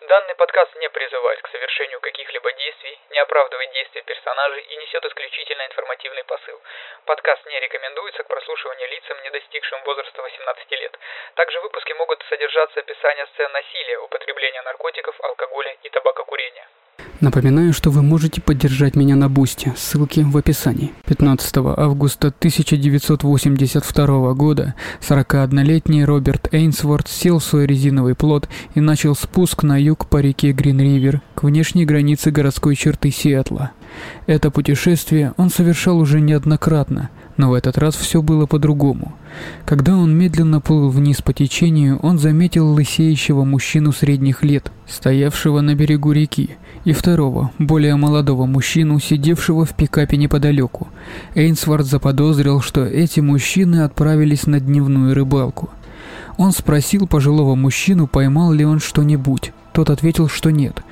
Данный подкаст не призывает к совершению каких-либо действий, не оправдывает действия персонажей и несет исключительно информативный посыл. Подкаст не рекомендуется к прослушиванию лицам, не достигшим возраста 18 лет. Также в выпуске могут содержаться описания сцен насилия, употребления наркотиков, алкоголя и табакокурения. Напоминаю, что вы можете поддержать меня на Бусте, ссылки в описании. 15 августа 1982 года 41-летний Роберт Эйнсворт сел в свой резиновый плот и начал спуск на юг по реке Грин-Ривер к внешней границе городской черты Сиэтла. Это путешествие он совершал уже неоднократно, но в этот раз все было по-другому. Когда он медленно плыл вниз по течению, он заметил лысеющего мужчину средних лет, стоявшего на берегу реки, и второго, более молодого мужчину, сидевшего в пикапе неподалеку. Эйнсворт заподозрил, что эти мужчины отправились на дневную рыбалку. Он спросил пожилого мужчину, поймал ли он что-нибудь. Тот ответил, что нет.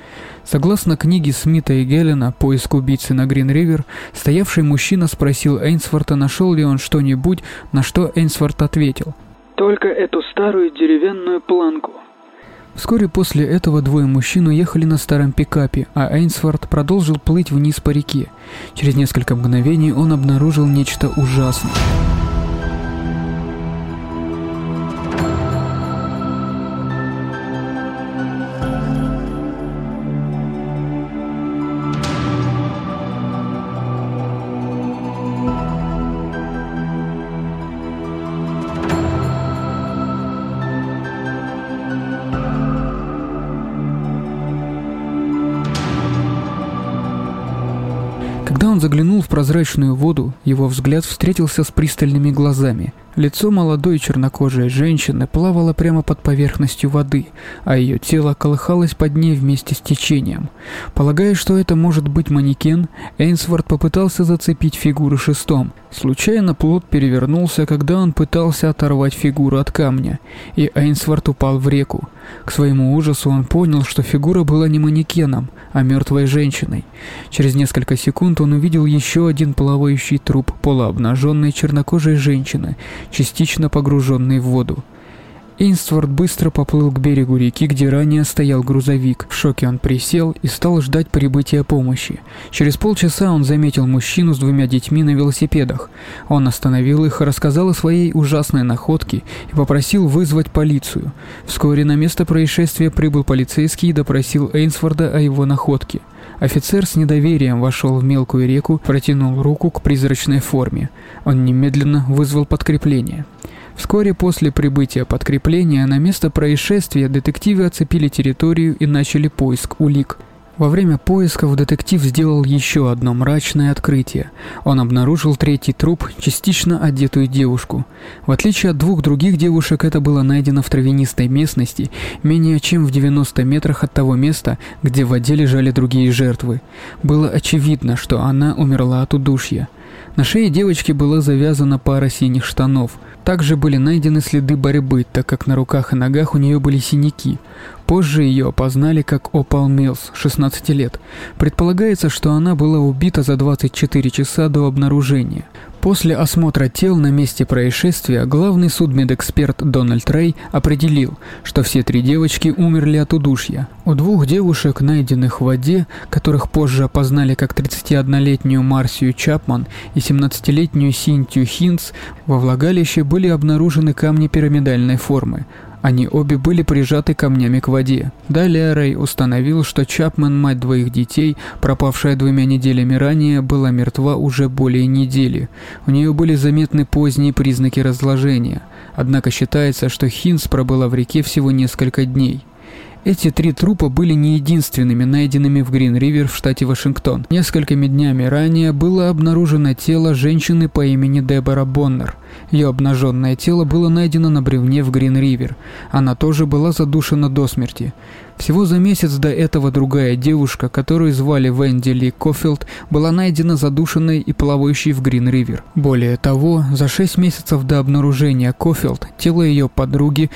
Согласно книге Смита и Геллена «Поиск убийцы на Грин-Ривер», стоявший мужчина спросил Эйнсворта, нашел ли он что-нибудь, на что Эйнсворт ответил. «Только эту старую деревянную планку». Вскоре после этого двое мужчин уехали на старом пикапе, а Эйнсворт продолжил плыть вниз по реке. Через несколько мгновений он обнаружил нечто ужасное. Заглянул в прозрачную воду, его взгляд встретился с пристальными глазами. Лицо молодой чернокожей женщины плавало прямо под поверхностью воды, а ее тело колыхалось под ней вместе с течением. Полагая, что это может быть манекен, Эйнсворт попытался зацепить фигуру шестом. Случайно плод перевернулся, когда он пытался оторвать фигуру от камня, и Эйнсворт упал в реку. К своему ужасу он понял, что фигура была не манекеном, а мертвой женщиной. Через несколько секунд он увидел еще один плавающий труп полуобнаженной чернокожей женщины, частично погруженный в воду. Эйнстворд быстро поплыл к берегу реки, где ранее стоял грузовик. В шоке он присел и стал ждать прибытия помощи. Через полчаса он заметил мужчину с двумя детьми на велосипедах. Он остановил их, рассказал о своей ужасной находке и попросил вызвать полицию. Вскоре на место происшествия прибыл полицейский и допросил Эйнсворда о его находке. Офицер с недоверием вошел в мелкую реку, протянул руку к призрачной форме. Он немедленно вызвал подкрепление. Вскоре после прибытия подкрепления на место происшествия детективы оцепили территорию и начали поиск улик. Во время поисков детектив сделал еще одно мрачное открытие. Он обнаружил третий труп, частично одетую девушку. В отличие от двух других девушек, это было найдено в травянистой местности, менее чем в 90 метрах от того места, где в воде лежали другие жертвы. Было очевидно, что она умерла от удушья. На шее девочки была завязана пара синих штанов. Также были найдены следы борьбы, так как на руках и ногах у нее были синяки. Позже ее опознали как Опал Милс, 16 лет. Предполагается, что она была убита за 24 часа до обнаружения. После осмотра тел на месте происшествия главный судмедэксперт Дональд Рэй определил, что все три девочки умерли от удушья. У двух девушек, найденных в воде, которых позже опознали как 31-летнюю Марсию Чапман и 17-летнюю Синтию Хинц, во влагалище были обнаружены камни пирамидальной формы, они обе были прижаты камнями к воде. Далее Рэй установил, что Чапман, мать двоих детей, пропавшая двумя неделями ранее, была мертва уже более недели. У нее были заметны поздние признаки разложения. Однако считается, что Хинс пробыла в реке всего несколько дней. Эти три трупа были не единственными найденными в Грин-Ривер в штате Вашингтон. Несколькими днями ранее было обнаружено тело женщины по имени Дебора Боннер. Ее обнаженное тело было найдено на бревне в Грин-Ривер. Она тоже была задушена до смерти. Всего за месяц до этого другая девушка, которую звали Венди Ли Кофилд, была найдена задушенной и плавающей в Грин-Ривер. Более того, за шесть месяцев до обнаружения Кофилд тело ее подруги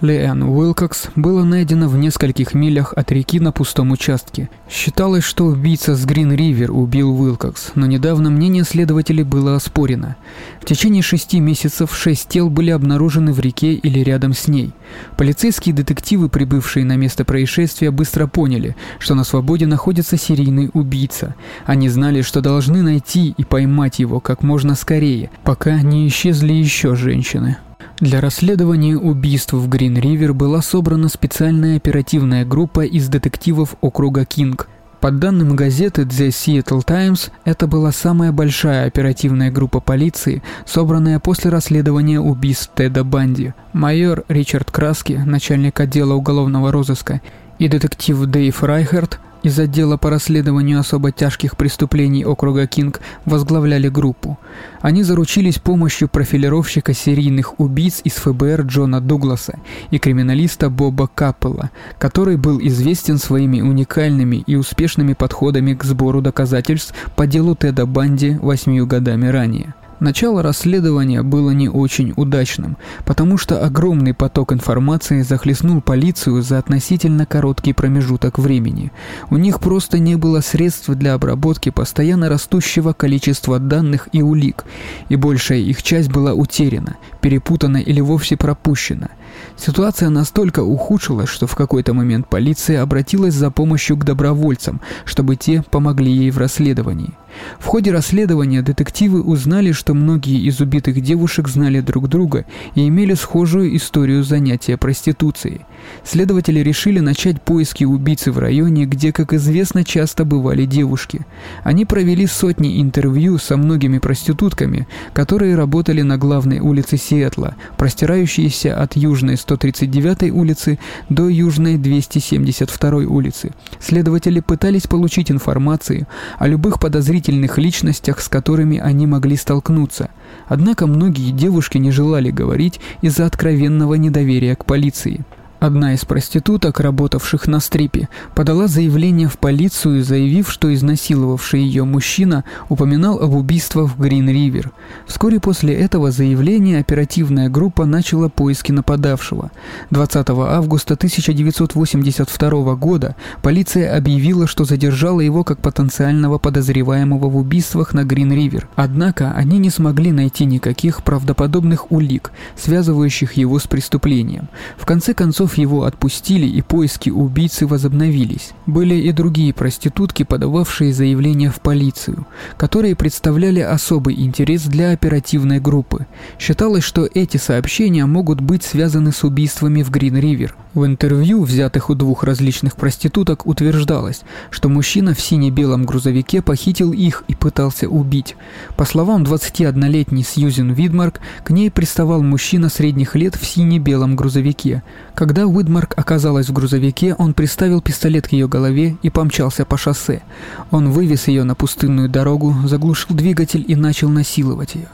Леэн Уилкокс было найдено в нескольких милях от реки на пустом участке. Считалось, что убийца с Грин-Ривер убил Уилкокс, но недавно мнение следователей было оспорено. В течение шести месяцев шесть тел были обнаружены в реке или рядом с ней. Полицейские детективы, прибывшие на место происшествия, быстро поняли, что на свободе находится серийный убийца. Они знали, что должны найти и поймать его как можно скорее, пока не исчезли еще женщины. Для расследования убийств в Грин-Ривер была собрана специальная оперативная группа из детективов округа Кинг. По данным газеты The Seattle Times, это была самая большая оперативная группа полиции, собранная после расследования убийств Теда Банди. Майор Ричард Краски, начальник отдела уголовного розыска, и детектив Дэйв Райхерт из отдела по расследованию особо тяжких преступлений округа Кинг возглавляли группу. Они заручились помощью профилировщика серийных убийц из ФБР Джона Дугласа и криминалиста Боба Каппелла, который был известен своими уникальными и успешными подходами к сбору доказательств по делу Теда Банди восьмью годами ранее. Начало расследования было не очень удачным, потому что огромный поток информации захлестнул полицию за относительно короткий промежуток времени. У них просто не было средств для обработки постоянно растущего количества данных и улик, и большая их часть была утеряна, перепутана или вовсе пропущена. Ситуация настолько ухудшилась, что в какой-то момент полиция обратилась за помощью к добровольцам, чтобы те помогли ей в расследовании. В ходе расследования детективы узнали, что многие из убитых девушек знали друг друга и имели схожую историю занятия проституцией. Следователи решили начать поиски убийцы в районе, где, как известно, часто бывали девушки. Они провели сотни интервью со многими проститутками, которые работали на главной улице Сиэтла, простирающейся от южной 139 улицы до южной 272 улицы. Следователи пытались получить информацию о любых подозрительных личностях, с которыми они могли столкнуться. Однако многие девушки не желали говорить из-за откровенного недоверия к полиции. Одна из проституток, работавших на стрипе, подала заявление в полицию, заявив, что изнасиловавший ее мужчина упоминал об убийствах в Грин-Ривер. Вскоре после этого заявления оперативная группа начала поиски нападавшего. 20 августа 1982 года полиция объявила, что задержала его как потенциального подозреваемого в убийствах на Грин-Ривер. Однако они не смогли найти никаких правдоподобных улик, связывающих его с преступлением. В конце концов, концов его отпустили и поиски убийцы возобновились. Были и другие проститутки, подававшие заявления в полицию, которые представляли особый интерес для оперативной группы. Считалось, что эти сообщения могут быть связаны с убийствами в Грин-Ривер. В интервью, взятых у двух различных проституток, утверждалось, что мужчина в сине-белом грузовике похитил их и пытался убить. По словам 21-летней Сьюзен Видмарк, к ней приставал мужчина средних лет в сине-белом грузовике. Когда Уидмарк оказалась в грузовике, он приставил пистолет к ее голове и помчался по шоссе. Он вывез ее на пустынную дорогу, заглушил двигатель и начал насиловать ее.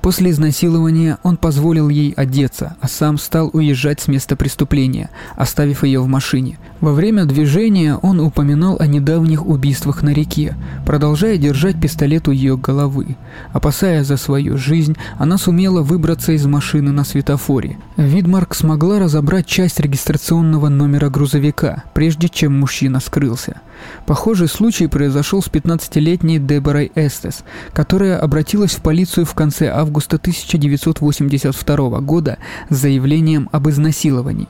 После изнасилования он позволил ей одеться, а сам стал уезжать с места преступления, оставив ее в машине. Во время движения он упоминал о недавних убийствах на реке, продолжая держать пистолет у ее головы. Опасаясь за свою жизнь, она сумела выбраться из машины на светофоре. Видмарк смогла разобрать часть регистрационного номера грузовика, прежде чем мужчина скрылся. Похожий случай произошел с 15-летней Деборой Эстес, которая обратилась в полицию в конце августа 1982 года с заявлением об изнасиловании.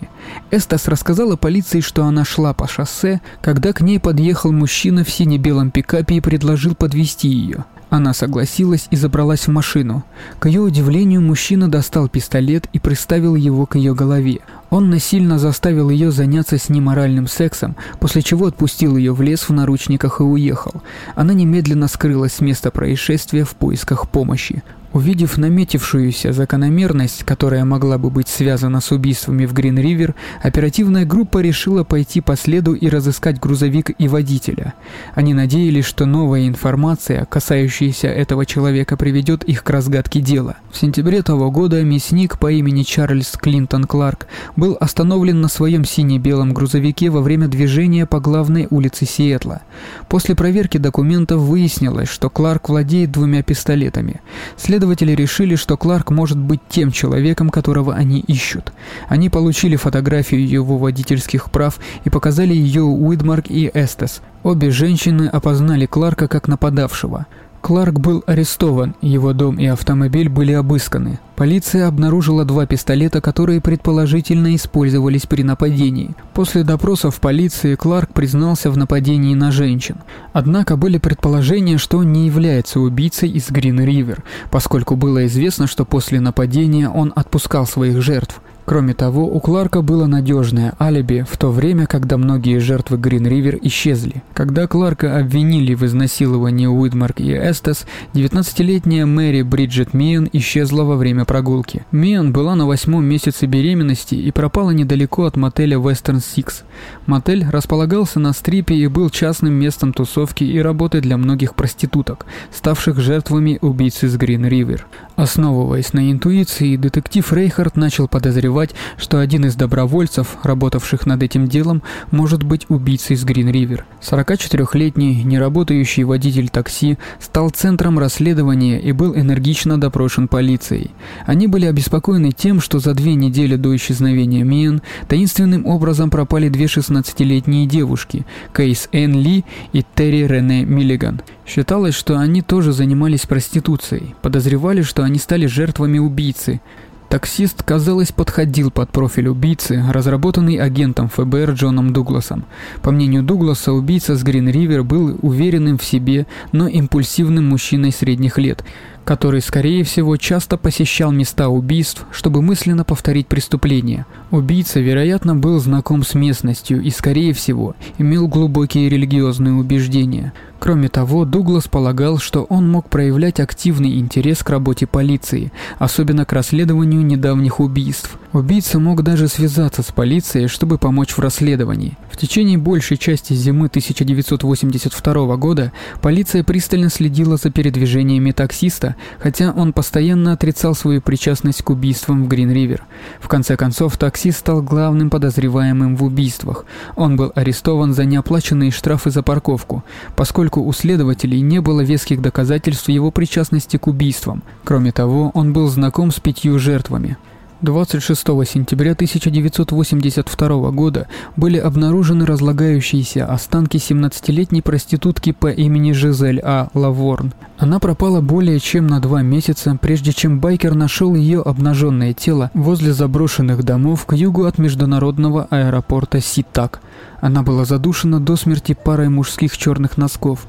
Эстес рассказала полиции, что она шла по шоссе, когда к ней подъехал мужчина в сине-белом пикапе и предложил подвести ее. Она согласилась и забралась в машину. К ее удивлению, мужчина достал пистолет и приставил его к ее голове. Он насильно заставил ее заняться с ним моральным сексом, после чего отпустил ее в лес в наручниках и уехал. Она немедленно скрылась с места происшествия в поисках помощи. Увидев наметившуюся закономерность, которая могла бы быть связана с убийствами в Грин-Ривер, оперативная группа решила пойти по следу и разыскать грузовик и водителя. Они надеялись, что новая информация, касающаяся этого человека, приведет их к разгадке дела. В сентябре того года мясник по имени Чарльз Клинтон Кларк был остановлен на своем сине-белом грузовике во время движения по главной улице Сиэтла. После проверки документов выяснилось, что Кларк владеет двумя пистолетами. Следовательно, Следователи решили, что Кларк может быть тем человеком, которого они ищут. Они получили фотографию его водительских прав и показали ее Уидмарк и Эстес. Обе женщины опознали Кларка как нападавшего. Кларк был арестован, его дом и автомобиль были обысканы. Полиция обнаружила два пистолета, которые предположительно использовались при нападении. После допросов полиции Кларк признался в нападении на женщин. Однако были предположения, что он не является убийцей из Грин-Ривер, поскольку было известно, что после нападения он отпускал своих жертв. Кроме того, у Кларка было надежное алиби в то время, когда многие жертвы Грин-Ривер исчезли. Когда Кларка обвинили в изнасиловании Уидмарк и Эстес, 19-летняя Мэри Бриджит Миан исчезла во время прогулки. Миан была на восьмом месяце беременности и пропала недалеко от мотеля Western Six. Мотель располагался на стрипе и был частным местом тусовки и работы для многих проституток, ставших жертвами убийцы с Грин-Ривер. Основываясь на интуиции, детектив Рейхард начал подозревать что один из добровольцев, работавших над этим делом, может быть убийцей из Грин-Ривер. 44-летний, неработающий водитель такси стал центром расследования и был энергично допрошен полицией. Они были обеспокоены тем, что за две недели до исчезновения Миен таинственным образом пропали две 16-летние девушки – Кейс Энн Ли и Терри Рене Миллиган. Считалось, что они тоже занимались проституцией, подозревали, что они стали жертвами убийцы – Таксист, казалось, подходил под профиль убийцы, разработанный агентом ФБР Джоном Дугласом. По мнению Дугласа, убийца с Грин-Ривер был уверенным в себе, но импульсивным мужчиной средних лет – который, скорее всего, часто посещал места убийств, чтобы мысленно повторить преступление. Убийца, вероятно, был знаком с местностью и, скорее всего, имел глубокие религиозные убеждения. Кроме того, Дуглас полагал, что он мог проявлять активный интерес к работе полиции, особенно к расследованию недавних убийств. Убийца мог даже связаться с полицией, чтобы помочь в расследовании. В течение большей части зимы 1982 года полиция пристально следила за передвижениями таксиста, хотя он постоянно отрицал свою причастность к убийствам в Грин-Ривер. В конце концов, таксист стал главным подозреваемым в убийствах. Он был арестован за неоплаченные штрафы за парковку, поскольку у следователей не было веских доказательств его причастности к убийствам. Кроме того, он был знаком с пятью жертвами. 26 сентября 1982 года были обнаружены разлагающиеся останки 17-летней проститутки по имени Жизель А. Лаворн. Она пропала более чем на два месяца, прежде чем байкер нашел ее обнаженное тело возле заброшенных домов к югу от международного аэропорта Ситак. Она была задушена до смерти парой мужских черных носков.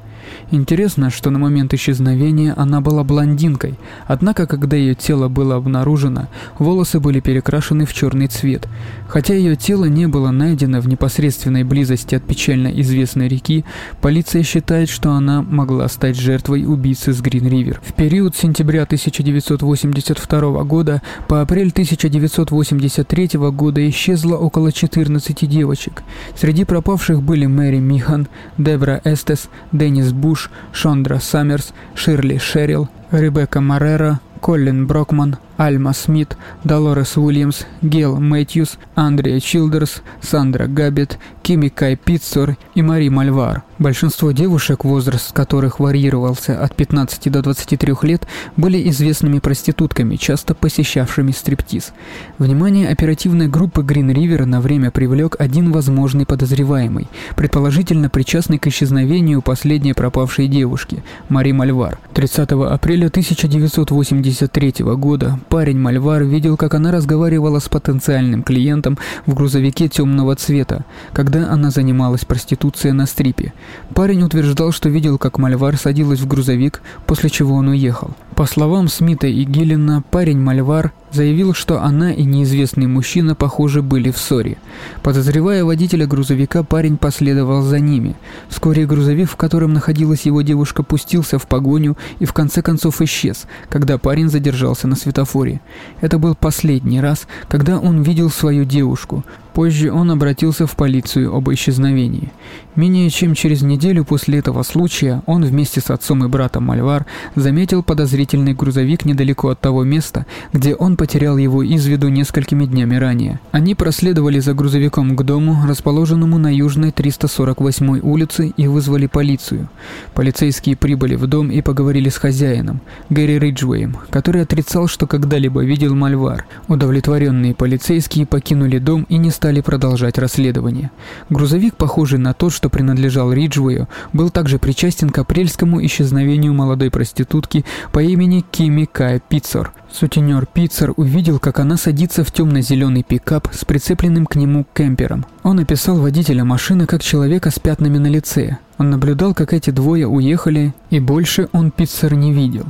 Интересно, что на момент исчезновения она была блондинкой, однако когда ее тело было обнаружено, волосы были перекрашены в черный цвет. Хотя ее тело не было найдено в непосредственной близости от печально известной реки, полиция считает, что она могла стать жертвой убийцы с Грин-Ривер. В период с сентября 1982 года по апрель 1983 года исчезло около 14 девочек. Среди пропавших были Мэри Михан, Дебра Эстес, Деннис Буш, Шондра Саммерс, Ширли Шерил, Ребекка Маррера, Коллин Брокман, Альма Смит, Долорес Уильямс, Гел Мэтьюс, Андреа Чилдерс, Сандра Габбет, Кими Кай Питцор и Мари Мальвар. Большинство девушек, возраст которых варьировался от 15 до 23 лет, были известными проститутками, часто посещавшими стриптиз. Внимание оперативной группы Green River на время привлек один возможный подозреваемый, предположительно причастный к исчезновению последней пропавшей девушки, Мари Мальвар. 30 апреля 1983 года парень Мальвар видел, как она разговаривала с потенциальным клиентом в грузовике темного цвета, когда она занималась проституцией на стрипе. Парень утверждал, что видел, как Мальвар садилась в грузовик, после чего он уехал. По словам Смита и Гиллина, парень Мальвар заявил, что она и неизвестный мужчина, похоже, были в ссоре. Подозревая водителя грузовика, парень последовал за ними. Вскоре грузовик, в котором находилась его девушка, пустился в погоню и в конце концов исчез, когда парень задержался на светофоре. Это был последний раз, когда он видел свою девушку. Позже он обратился в полицию об исчезновении. Менее чем через неделю после этого случая он вместе с отцом и братом Мальвар заметил подозрительный грузовик недалеко от того места, где он потерял его из виду несколькими днями ранее. Они проследовали за грузовиком к дому, расположенному на южной 348 улице, и вызвали полицию. Полицейские прибыли в дом и поговорили с хозяином, Гэри Риджвеем, который отрицал, что когда-либо видел Мальвар. Удовлетворенные полицейские покинули дом и не стали продолжать расследование. Грузовик, похожий на тот, что принадлежал Риджвею, был также причастен к апрельскому исчезновению молодой проститутки по имени Кими Кай Питцер. Сутенер Питцер увидел, как она садится в темно-зеленый пикап с прицепленным к нему кемпером. Он описал водителя машины как человека с пятнами на лице. Он наблюдал, как эти двое уехали, и больше он Питцер не видел.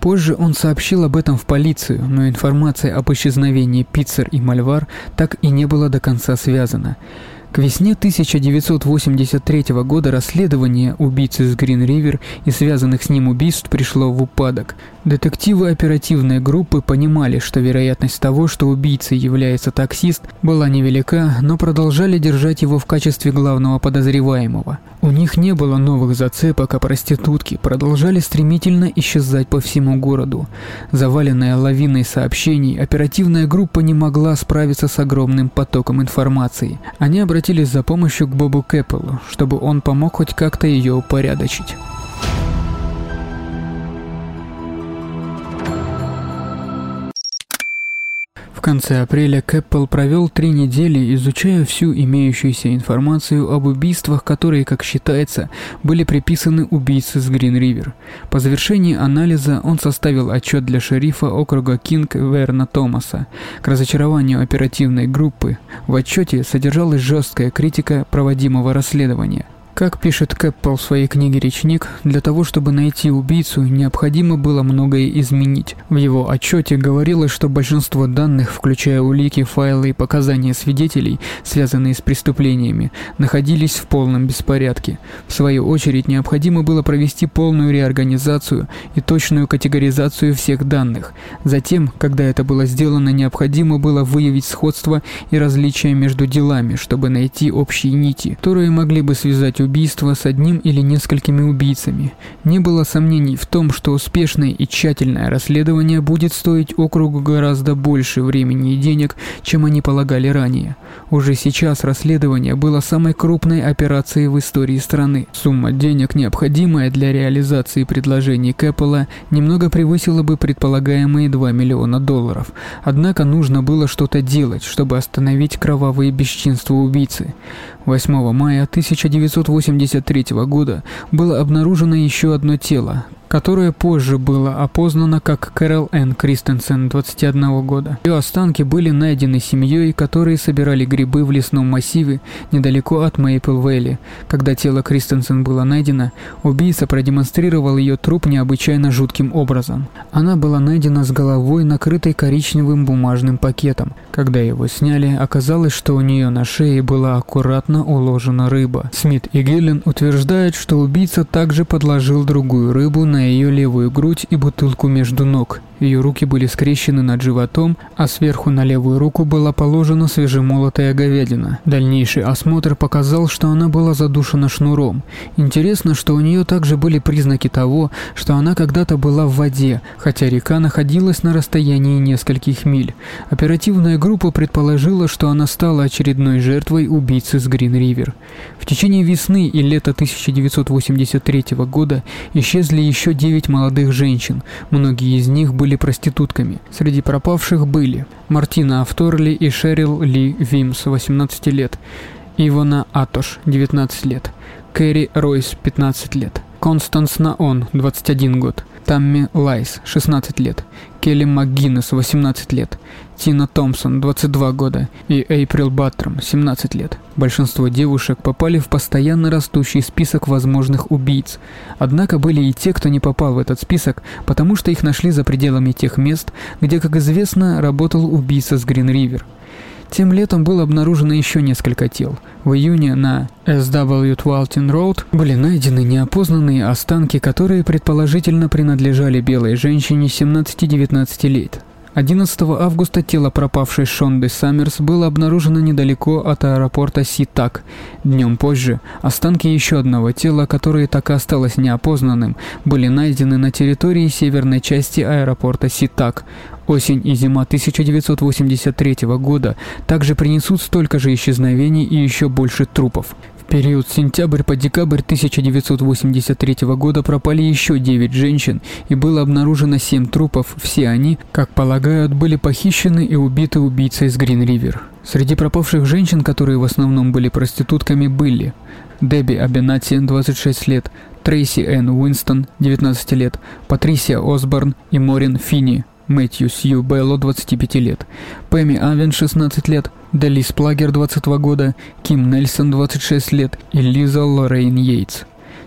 Позже он сообщил об этом в полицию, но информация об исчезновении Питцер и Мальвар так и не была до конца связана. К весне 1983 года расследование убийцы с Грин-Ривер и связанных с ним убийств пришло в упадок. Детективы оперативной группы понимали, что вероятность того, что убийцей является таксист, была невелика, но продолжали держать его в качестве главного подозреваемого. У них не было новых зацепок, а проститутки продолжали стремительно исчезать по всему городу. Заваленная лавиной сообщений, оперативная группа не могла справиться с огромным потоком информации. Они обратились за помощью к Бобу Кэппелу, чтобы он помог хоть как-то ее упорядочить. Конце апреля Кэппел провел три недели, изучая всю имеющуюся информацию об убийствах, которые, как считается, были приписаны убийце с Грин-Ривер. По завершении анализа он составил отчет для шерифа округа Кинг Верна Томаса. К разочарованию оперативной группы в отчете содержалась жесткая критика проводимого расследования. Как пишет Кэппел в своей книге «Речник», для того, чтобы найти убийцу, необходимо было многое изменить. В его отчете говорилось, что большинство данных, включая улики, файлы и показания свидетелей, связанные с преступлениями, находились в полном беспорядке. В свою очередь, необходимо было провести полную реорганизацию и точную категоризацию всех данных. Затем, когда это было сделано, необходимо было выявить сходство и различия между делами, чтобы найти общие нити, которые могли бы связать убийства с одним или несколькими убийцами. Не было сомнений в том, что успешное и тщательное расследование будет стоить округу гораздо больше времени и денег, чем они полагали ранее. Уже сейчас расследование было самой крупной операцией в истории страны. Сумма денег, необходимая для реализации предложений Кэппела, немного превысила бы предполагаемые 2 миллиона долларов. Однако нужно было что-то делать, чтобы остановить кровавые бесчинства убийцы. 8 мая 1983 года было обнаружено еще одно тело, которое позже было опознано как Кэрол Н. Кристенсен, 21 года. Ее останки были найдены семьей, которые собирали грибы в лесном массиве недалеко от Мейпл-Вэлли. Когда тело Кристенсен было найдено, убийца продемонстрировал ее труп необычайно жутким образом. Она была найдена с головой, накрытой коричневым бумажным пакетом. Когда его сняли, оказалось, что у нее на шее была аккуратно уложена рыба. Смит и Гелен утверждают, что убийца также подложил другую рыбу на ее левую грудь и бутылку между ног. Ее руки были скрещены над животом, а сверху на левую руку была положена свежемолотая говядина. Дальнейший осмотр показал, что она была задушена шнуром. Интересно, что у нее также были признаки того, что она когда-то была в воде, хотя река находилась на расстоянии нескольких миль. Оперативная группа предположила, что она стала очередной жертвой убийцы с Грин-Ривер. В течение весны и лета 1983 года исчезли еще девять молодых женщин, многие из них были проститутками. Среди пропавших были Мартина Авторли и Шерил Ли Вимс, 18 лет, Ивона Атош, 19 лет, Кэрри Ройс, 15 лет, Констанс Наон, 21 год, Тамми Лайс, 16 лет, Келли МакГиннес, 18 лет, Тина Томпсон, 22 года, и Эйприл Баттром, 17 лет. Большинство девушек попали в постоянно растущий список возможных убийц. Однако были и те, кто не попал в этот список, потому что их нашли за пределами тех мест, где, как известно, работал убийца с Грин-Ривер. Тем летом было обнаружено еще несколько тел. В июне на SW Twalton Road были найдены неопознанные останки, которые предположительно принадлежали белой женщине 17-19 лет. 11 августа тело пропавшей Шонды Саммерс было обнаружено недалеко от аэропорта Ситак. Днем позже останки еще одного тела, которое так и осталось неопознанным, были найдены на территории северной части аэропорта Ситак. Осень и зима 1983 года также принесут столько же исчезновений и еще больше трупов период сентябрь по декабрь 1983 года пропали еще 9 женщин и было обнаружено 7 трупов. Все они, как полагают, были похищены и убиты убийцей из Грин-Ривер. Среди пропавших женщин, которые в основном были проститутками, были Дебби Абенати, 26 лет, Трейси Энн Уинстон, 19 лет, Патрисия Осборн и Морин Финни, Мэтью Сью Белло, 25 лет, Пэми Авен, 16 лет, Делис Плагер, 22 года, Ким Нельсон, 26 лет. И Лиза Лоррейн Йейтс.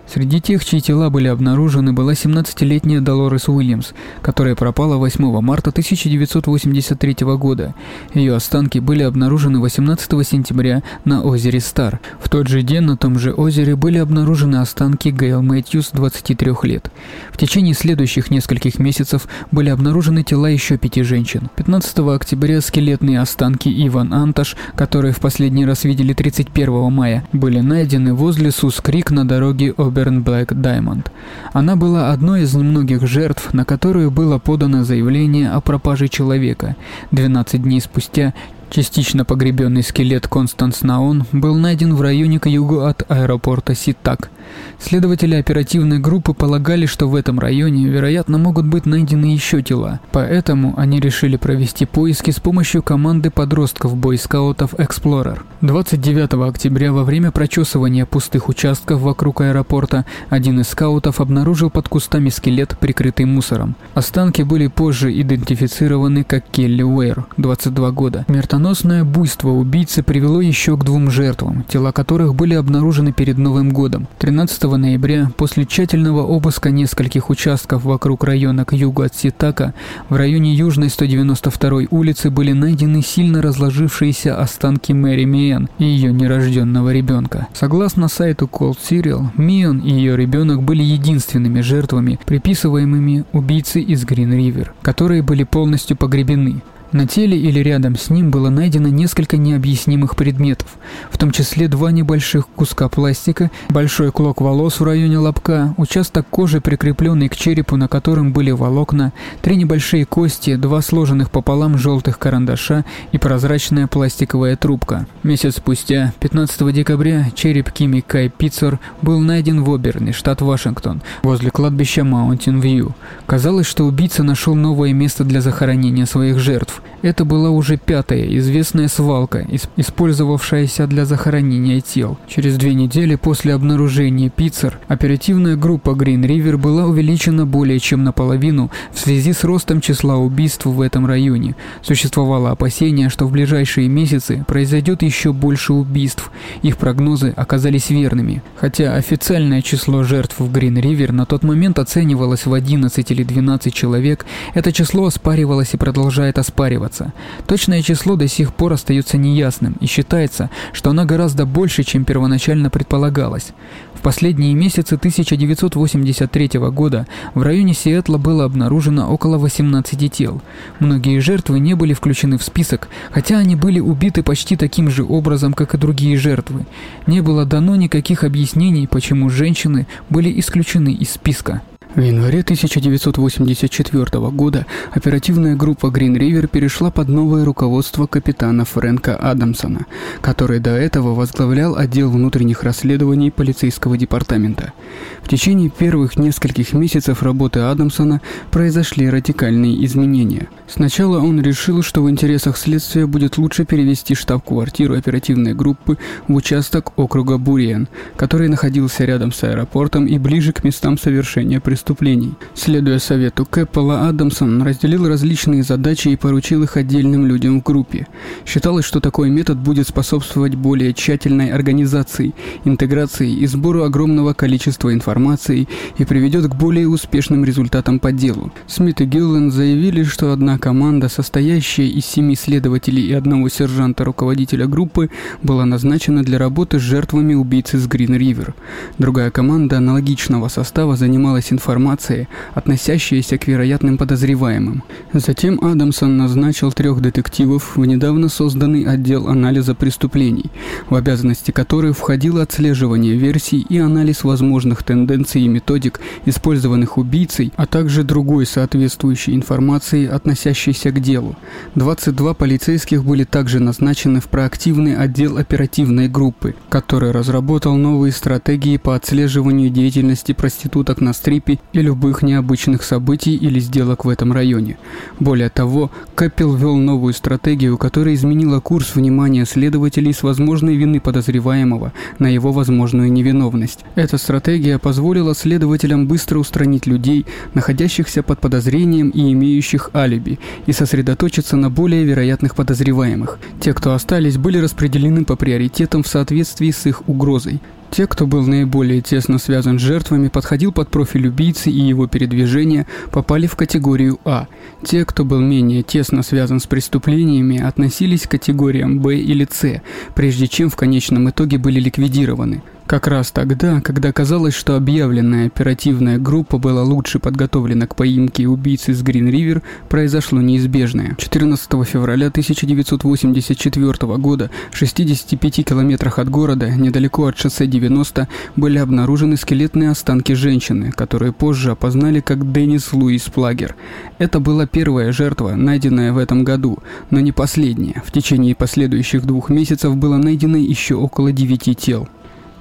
Среди тех, чьи тела были обнаружены, была 17-летняя Долорес Уильямс, которая пропала 8 марта 1983 года. Ее останки были обнаружены 18 сентября на озере Стар. В тот же день на том же озере были обнаружены останки Гейл Мэтьюс, 23 лет. В течение следующих нескольких месяцев были обнаружены тела еще пяти женщин. 15 октября скелетные останки Иван Анташ, которые в последний раз видели 31 мая, были найдены возле Сус-Крик на дороге об Auburn Black Diamond. Она была одной из немногих жертв, на которую было подано заявление о пропаже человека. 12 дней спустя Частично погребенный скелет Констанс Наон был найден в районе к югу от аэропорта Ситак. Следователи оперативной группы полагали, что в этом районе, вероятно, могут быть найдены еще тела. Поэтому они решили провести поиски с помощью команды подростков бойскаутов Explorer. 29 октября во время прочесывания пустых участков вокруг аэропорта один из скаутов обнаружил под кустами скелет, прикрытый мусором. Останки были позже идентифицированы как Келли Уэйр, 22 года. Смертоносное буйство убийцы привело еще к двум жертвам, тела которых были обнаружены перед Новым годом. 13 ноября, после тщательного обыска нескольких участков вокруг района к югу от Ситака, в районе Южной 192 улицы были найдены сильно разложившиеся останки Мэри Миен и ее нерожденного ребенка. Согласно сайту Cold Serial, Миен и ее ребенок были единственными жертвами, приписываемыми убийце из Грин-Ривер, которые были полностью погребены. На теле или рядом с ним было найдено несколько необъяснимых предметов, в том числе два небольших куска пластика, большой клок волос в районе лобка, участок кожи, прикрепленный к черепу, на котором были волокна, три небольшие кости, два сложенных пополам желтых карандаша и прозрачная пластиковая трубка. Месяц спустя, 15 декабря, череп Кими Кай Питцер был найден в Оберне, штат Вашингтон, возле кладбища Маунтин Вью. Казалось, что убийца нашел новое место для захоронения своих жертв. Это была уже пятая известная свалка, использовавшаяся для захоронения тел. Через две недели после обнаружения Пиццер оперативная группа Green River была увеличена более чем наполовину в связи с ростом числа убийств в этом районе. Существовало опасение, что в ближайшие месяцы произойдет еще больше убийств. Их прогнозы оказались верными. Хотя официальное число жертв в Green River на тот момент оценивалось в 11 или 12 человек, это число оспаривалось и продолжает оспариваться оспариваться. Точное число до сих пор остается неясным, и считается, что оно гораздо больше, чем первоначально предполагалось. В последние месяцы 1983 года в районе Сиэтла было обнаружено около 18 тел. Многие жертвы не были включены в список, хотя они были убиты почти таким же образом, как и другие жертвы. Не было дано никаких объяснений, почему женщины были исключены из списка. В январе 1984 года оперативная группа Green River перешла под новое руководство капитана Фрэнка Адамсона, который до этого возглавлял отдел внутренних расследований полицейского департамента. В течение первых нескольких месяцев работы Адамсона произошли радикальные изменения. Сначала он решил, что в интересах следствия будет лучше перевести штаб-квартиру оперативной группы в участок округа Буриен, который находился рядом с аэропортом и ближе к местам совершения преступления преступлений. Следуя совету Кэппела, Адамсон разделил различные задачи и поручил их отдельным людям в группе. Считалось, что такой метод будет способствовать более тщательной организации, интеграции и сбору огромного количества информации и приведет к более успешным результатам по делу. Смит и Гиллен заявили, что одна команда, состоящая из семи следователей и одного сержанта-руководителя группы, была назначена для работы с жертвами убийцы с Грин-Ривер. Другая команда аналогичного состава занималась информацией информация, относящаяся к вероятным подозреваемым. Затем Адамсон назначил трех детективов в недавно созданный отдел анализа преступлений, в обязанности которых входило отслеживание версий и анализ возможных тенденций и методик, использованных убийцей, а также другой соответствующей информации, относящейся к делу. 22 полицейских были также назначены в проактивный отдел оперативной группы, который разработал новые стратегии по отслеживанию деятельности проституток на стрипе и любых необычных событий или сделок в этом районе. Более того, Каппел ввел новую стратегию, которая изменила курс внимания следователей с возможной вины подозреваемого на его возможную невиновность. Эта стратегия позволила следователям быстро устранить людей, находящихся под подозрением и имеющих алиби, и сосредоточиться на более вероятных подозреваемых. Те, кто остались, были распределены по приоритетам в соответствии с их угрозой. Те, кто был наиболее тесно связан с жертвами, подходил под профиль убийцы и его передвижения, попали в категорию А. Те, кто был менее тесно связан с преступлениями, относились к категориям Б или С, прежде чем в конечном итоге были ликвидированы. Как раз тогда, когда казалось, что объявленная оперативная группа была лучше подготовлена к поимке убийцы с Грин-Ривер, произошло неизбежное. 14 февраля 1984 года в 65 километрах от города, недалеко от шоссе 90, были обнаружены скелетные останки женщины, которые позже опознали как Деннис Луис Плагер. Это была первая жертва, найденная в этом году, но не последняя. В течение последующих двух месяцев было найдено еще около девяти тел.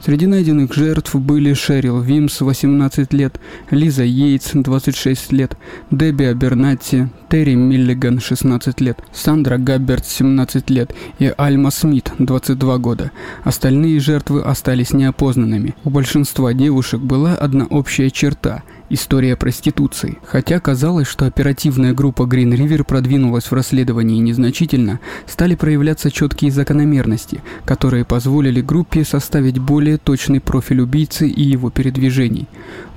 Среди найденных жертв были Шерил Вимс, 18 лет, Лиза Йейтс, 26 лет, Дебби Абернатти, Терри Миллиган, 16 лет, Сандра Габберт, 17 лет и Альма Смит, 22 года. Остальные жертвы остались неопознанными. У большинства девушек была одна общая черта – История проституции. Хотя казалось, что оперативная группа Green River продвинулась в расследовании незначительно, стали проявляться четкие закономерности, которые позволили группе составить более точный профиль убийцы и его передвижений.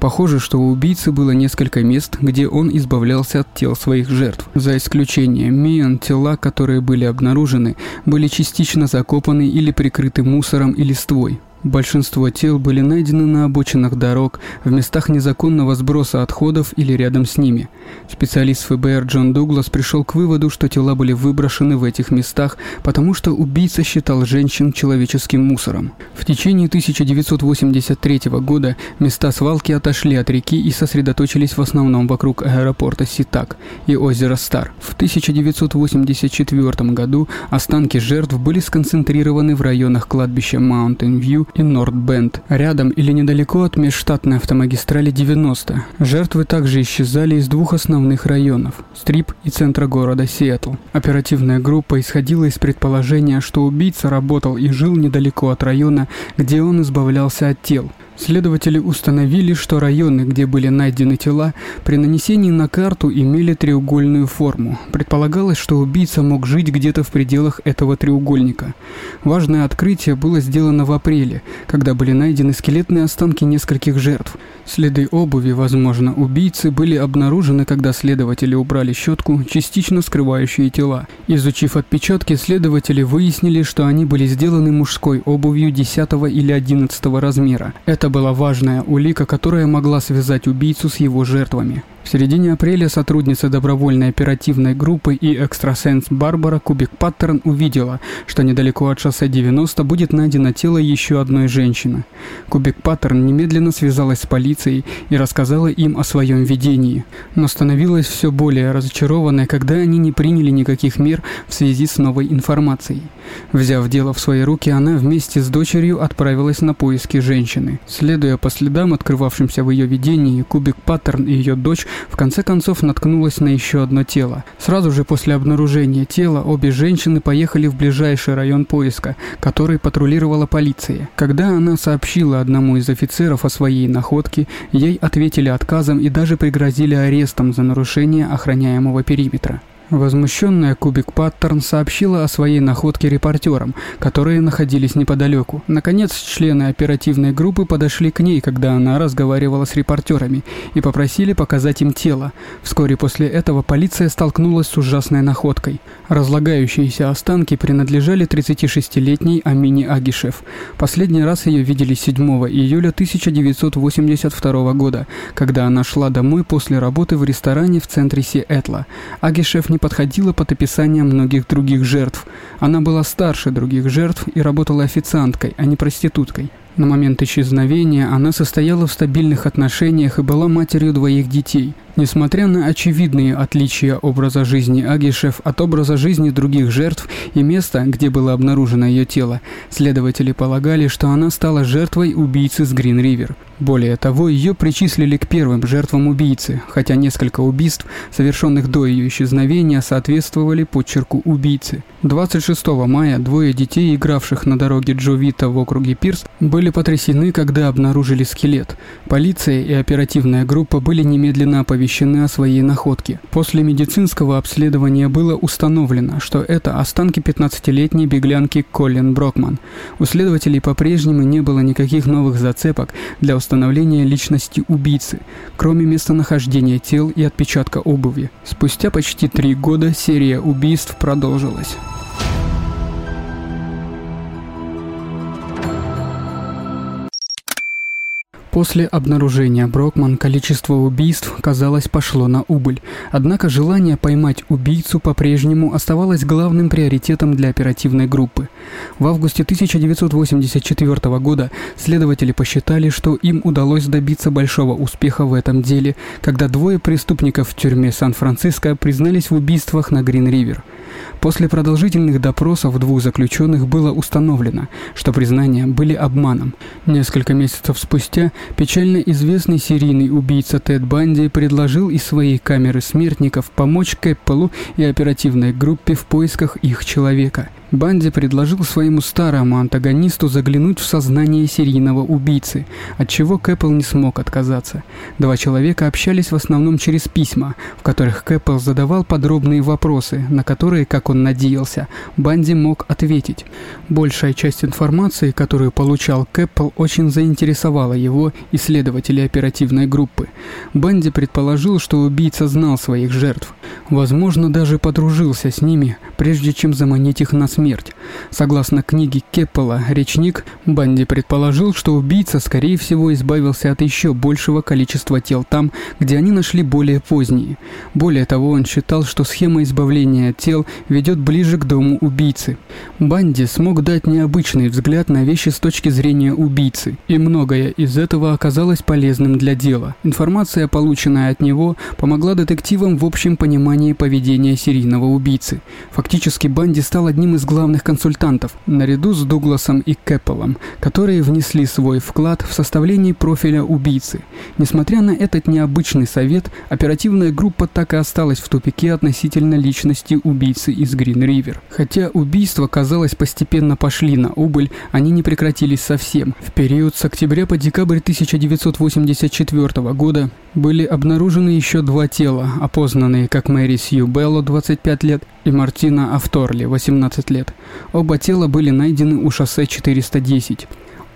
Похоже, что у убийцы было несколько мест, где он избавлялся от тел своих жертв. За исключением Миан, тела, которые были обнаружены, были частично закопаны или прикрыты мусором и листвой. Большинство тел были найдены на обочинах дорог, в местах незаконного сброса отходов или рядом с ними. Специалист ФБР Джон Дуглас пришел к выводу, что тела были выброшены в этих местах, потому что убийца считал женщин человеческим мусором. В течение 1983 года места свалки отошли от реки и сосредоточились в основном вокруг аэропорта Ситак и озера Стар. В 1984 году останки жертв были сконцентрированы в районах кладбища View и Нордбенд, рядом или недалеко от межштатной автомагистрали 90. Жертвы также исчезали из двух основных районов – Стрип и центра города Сиэтл. Оперативная группа исходила из предположения, что убийца работал и жил недалеко от района, где он избавлялся от тел – Следователи установили, что районы, где были найдены тела, при нанесении на карту имели треугольную форму. Предполагалось, что убийца мог жить где-то в пределах этого треугольника. Важное открытие было сделано в апреле, когда были найдены скелетные останки нескольких жертв. Следы обуви, возможно, убийцы были обнаружены, когда следователи убрали щетку, частично скрывающие тела. Изучив отпечатки, следователи выяснили, что они были сделаны мужской обувью 10 или 11 размера. Это это была важная улика, которая могла связать убийцу с его жертвами. В середине апреля сотрудница добровольной оперативной группы и экстрасенс Барбара Кубик Паттерн увидела, что недалеко от шоссе 90 будет найдено тело еще одной женщины. Кубик Паттерн немедленно связалась с полицией и рассказала им о своем видении, но становилась все более разочарованной, когда они не приняли никаких мер в связи с новой информацией. Взяв дело в свои руки, она вместе с дочерью отправилась на поиски женщины. Следуя по следам, открывавшимся в ее видении, Кубик Паттерн и ее дочь в конце концов наткнулась на еще одно тело. Сразу же после обнаружения тела обе женщины поехали в ближайший район поиска, который патрулировала полиция. Когда она сообщила одному из офицеров о своей находке, ей ответили отказом и даже пригрозили арестом за нарушение охраняемого периметра. Возмущенная Кубик Паттерн сообщила о своей находке репортерам, которые находились неподалеку. Наконец, члены оперативной группы подошли к ней, когда она разговаривала с репортерами, и попросили показать им тело. Вскоре после этого полиция столкнулась с ужасной находкой. Разлагающиеся останки принадлежали 36-летней Амине Агишев. Последний раз ее видели 7 июля 1982 года, когда она шла домой после работы в ресторане в центре Сиэтла. Агишев не подходила под описание многих других жертв. Она была старше других жертв и работала официанткой, а не проституткой. На момент исчезновения она состояла в стабильных отношениях и была матерью двоих детей – Несмотря на очевидные отличия образа жизни Агишев от образа жизни других жертв и места, где было обнаружено ее тело, следователи полагали, что она стала жертвой убийцы с Грин-Ривер. Более того, ее причислили к первым жертвам убийцы, хотя несколько убийств, совершенных до ее исчезновения, соответствовали подчерку убийцы. 26 мая двое детей, игравших на дороге Джовита в округе Пирс, были потрясены, когда обнаружили скелет. Полиция и оперативная группа были немедленно оповещены оповещены о своей находке. После медицинского обследования было установлено, что это останки 15-летней беглянки Колин Брокман. У следователей по-прежнему не было никаких новых зацепок для установления личности убийцы, кроме местонахождения тел и отпечатка обуви. Спустя почти три года серия убийств продолжилась. После обнаружения Брокман количество убийств, казалось, пошло на убыль. Однако желание поймать убийцу по-прежнему оставалось главным приоритетом для оперативной группы. В августе 1984 года следователи посчитали, что им удалось добиться большого успеха в этом деле, когда двое преступников в тюрьме Сан-Франциско признались в убийствах на Грин-Ривер. После продолжительных допросов двух заключенных было установлено, что признания были обманом. Несколько месяцев спустя печально известный серийный убийца Тед Банди предложил из своей камеры смертников помочь Кэппелу и оперативной группе в поисках их человека – Банди предложил своему старому антагонисту заглянуть в сознание серийного убийцы, от чего Кэппл не смог отказаться. Два человека общались в основном через письма, в которых Кэппл задавал подробные вопросы, на которые, как он надеялся, Банди мог ответить. Большая часть информации, которую получал Кэппл, очень заинтересовала его исследователей оперативной группы. Банди предположил, что убийца знал своих жертв, возможно, даже подружился с ними, прежде чем заманить их на смерть смерть. Согласно книге Кеппела «Речник», Банди предположил, что убийца, скорее всего, избавился от еще большего количества тел там, где они нашли более поздние. Более того, он считал, что схема избавления тел ведет ближе к дому убийцы. Банди смог дать необычный взгляд на вещи с точки зрения убийцы, и многое из этого оказалось полезным для дела. Информация, полученная от него, помогла детективам в общем понимании поведения серийного убийцы. Фактически Банди стал одним из главных консультантов, наряду с Дугласом и Кэппелом, которые внесли свой вклад в составление профиля убийцы. Несмотря на этот необычный совет, оперативная группа так и осталась в тупике относительно личности убийцы из Грин-Ривер. Хотя убийства, казалось, постепенно пошли на убыль, они не прекратились совсем. В период с октября по декабрь 1984 года были обнаружены еще два тела, опознанные как Мэри Сью Белло, 25 лет, и Мартина Авторли, 18 лет. Оба тела были найдены у шоссе 410.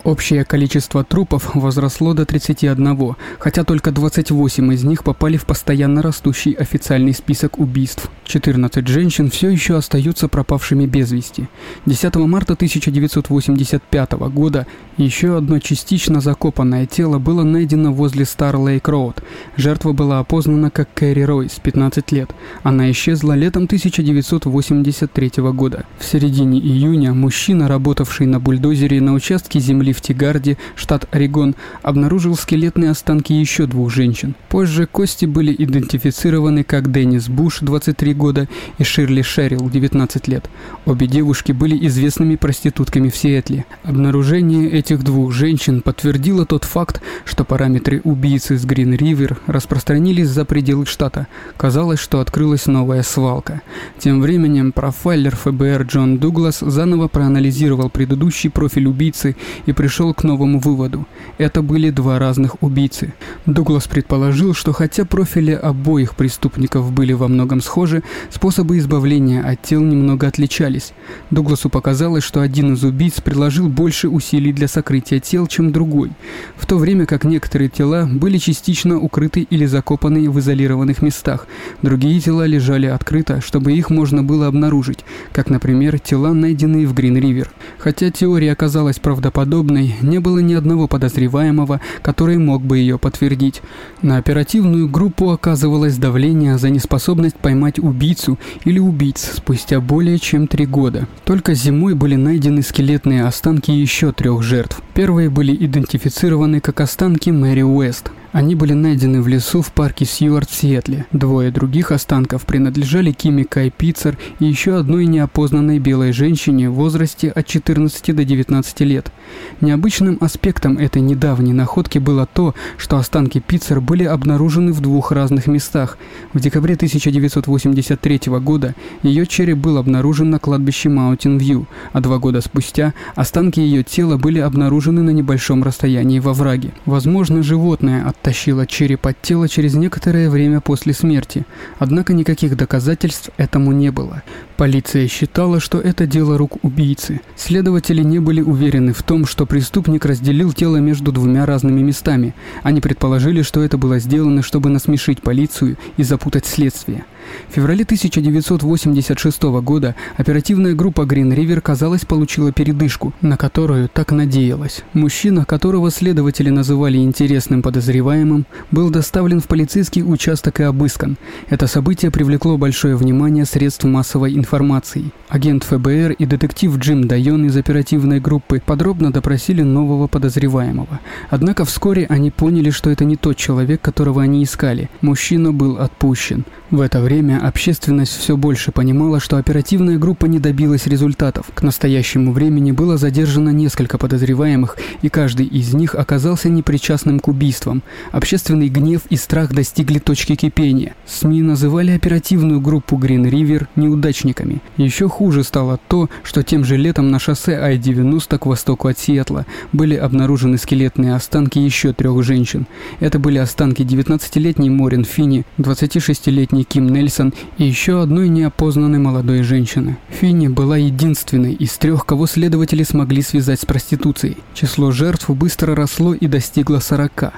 Общее количество трупов возросло до 31, хотя только 28 из них попали в постоянно растущий официальный список убийств. 14 женщин все еще остаются пропавшими без вести. 10 марта 1985 года еще одно частично закопанное тело было найдено возле Стар Лейк Роуд. Жертва была опознана как Кэрри Ройс, 15 лет. Она исчезла летом 1983 года. В середине июня мужчина, работавший на бульдозере на участке земли в Тигарде, штат Орегон, обнаружил скелетные останки еще двух женщин. Позже кости были идентифицированы как Деннис Буш, 23 года, и Ширли Шерилл, 19 лет. Обе девушки были известными проститутками в Сиэтле. Обнаружение этих двух женщин подтвердило тот факт, что параметры убийцы с Грин-Ривер распространились за пределы штата. Казалось, что открылась новая свалка. Тем временем профайлер ФБР Джон Дуглас заново проанализировал предыдущий профиль убийцы и пришел к новому выводу. Это были два разных убийцы. Дуглас предположил, что хотя профили обоих преступников были во многом схожи, способы избавления от тел немного отличались. Дугласу показалось, что один из убийц приложил больше усилий для сокрытия тел, чем другой, в то время как некоторые тела были частично укрыты или закопаны в изолированных местах, другие тела лежали открыто, чтобы их можно было обнаружить, как, например, тела, найденные в Грин-Ривер. Хотя теория оказалась правдоподобной, не было ни одного подозреваемого, который мог бы ее подтвердить. На оперативную группу оказывалось давление за неспособность поймать убийцу или убийц спустя более чем три года. Только зимой были найдены скелетные останки еще трех жертв. Первые были идентифицированы как останки Мэри Уэст. Они были найдены в лесу в парке Сьюарт в Сиэтле. Двое других останков принадлежали Кими Кай Пиццер и еще одной неопознанной белой женщине в возрасте от 14 до 19 лет. Необычным аспектом этой недавней находки было то, что останки Пиццер были обнаружены в двух разных местах. В декабре 1983 года ее череп был обнаружен на кладбище Маунтин Вью, а два года спустя останки ее тела были обнаружены на небольшом расстоянии во враге. Возможно, животное от оттащила череп от тела через некоторое время после смерти, однако никаких доказательств этому не было. Полиция считала, что это дело рук убийцы. Следователи не были уверены в том, что преступник разделил тело между двумя разными местами. Они предположили, что это было сделано, чтобы насмешить полицию и запутать следствие. В феврале 1986 года оперативная группа Green River, казалось, получила передышку, на которую так надеялась. Мужчина, которого следователи называли интересным подозреваемым, был доставлен в полицейский участок и обыскан. Это событие привлекло большое внимание средств массовой информации. Агент ФБР и детектив Джим Дайон из оперативной группы подробно допросили нового подозреваемого. Однако вскоре они поняли, что это не тот человек, которого они искали. Мужчина был отпущен. В это время общественность все больше понимала, что оперативная группа не добилась результатов. К настоящему времени было задержано несколько подозреваемых, и каждый из них оказался непричастным к убийствам. Общественный гнев и страх достигли точки кипения. СМИ называли оперативную группу Green River неудачниками. Еще хуже стало то, что тем же летом на шоссе I-90 к востоку от Сиэтла были обнаружены скелетные останки еще трех женщин. Это были останки 19-летней Морин Финни, 26-летней Финни Ким Нельсон и еще одной неопознанной молодой женщины. Финни была единственной из трех, кого следователи смогли связать с проституцией. Число жертв быстро росло и достигло 40. К